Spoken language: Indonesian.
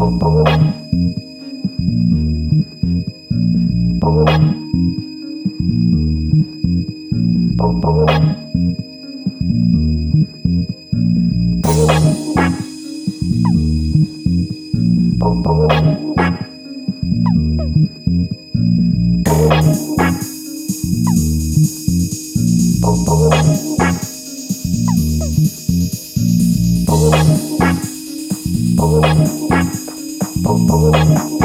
Oh. Oh,